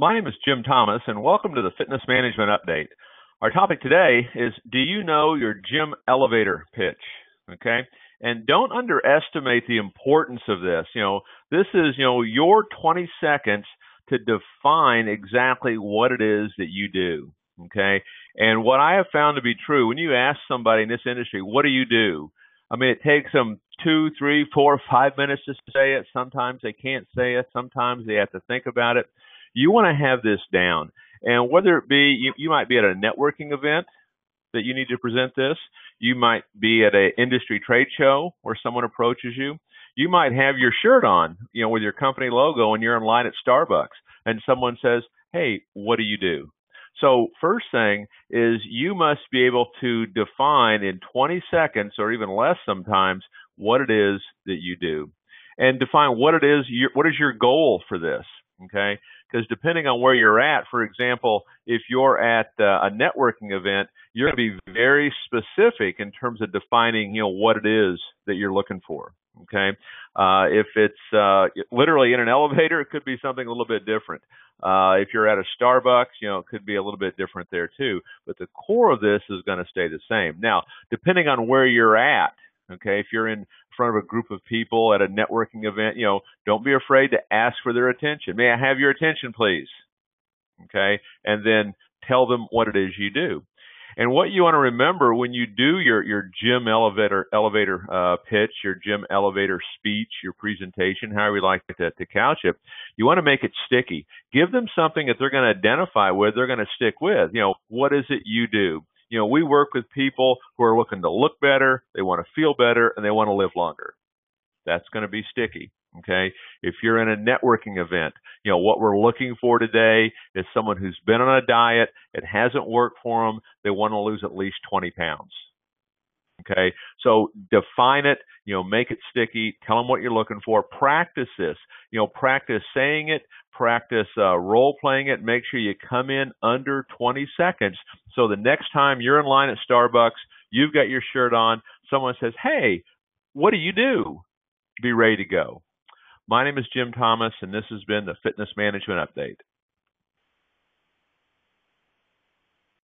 My name is Jim Thomas, and welcome to the Fitness Management Update. Our topic today is Do you know your gym elevator pitch? Okay. And don't underestimate the importance of this. You know, this is, you know, your 20 seconds to define exactly what it is that you do. Okay. And what I have found to be true, when you ask somebody in this industry, what do you do? I mean, it takes them two, three, four, five minutes to say it. Sometimes they can't say it. Sometimes they have to think about it. You want to have this down. And whether it be, you, you might be at a networking event that you need to present this. You might be at an industry trade show where someone approaches you. You might have your shirt on, you know, with your company logo and you're in line at Starbucks and someone says, Hey, what do you do? So first thing is you must be able to define in 20 seconds or even less sometimes what it is that you do and define what it is, what is your goal for this? Okay because depending on where you're at, for example, if you're at uh, a networking event, you're going to be very specific in terms of defining, you know, what it is that you're looking for. Okay, uh, if it's uh, literally in an elevator, it could be something a little bit different. Uh, if you're at a Starbucks, you know, it could be a little bit different there too. But the core of this is going to stay the same. Now, depending on where you're at, Okay, if you're in front of a group of people at a networking event, you know, don't be afraid to ask for their attention. May I have your attention, please? Okay, and then tell them what it is you do. And what you want to remember when you do your your gym elevator elevator uh, pitch, your gym elevator speech, your presentation, however you like to, to couch it, you want to make it sticky. Give them something that they're going to identify with, they're going to stick with. You know, what is it you do? You know, we work with people who are looking to look better, they want to feel better, and they want to live longer. That's going to be sticky. Okay. If you're in a networking event, you know, what we're looking for today is someone who's been on a diet, it hasn't worked for them, they want to lose at least 20 pounds. Okay. So define it, you know, make it sticky, tell them what you're looking for, practice this, you know, practice saying it, practice uh, role playing it, make sure you come in under 20 seconds. So the next time you're in line at Starbucks, you've got your shirt on, someone says, Hey, what do you do? Be ready to go. My name is Jim Thomas, and this has been the Fitness Management Update.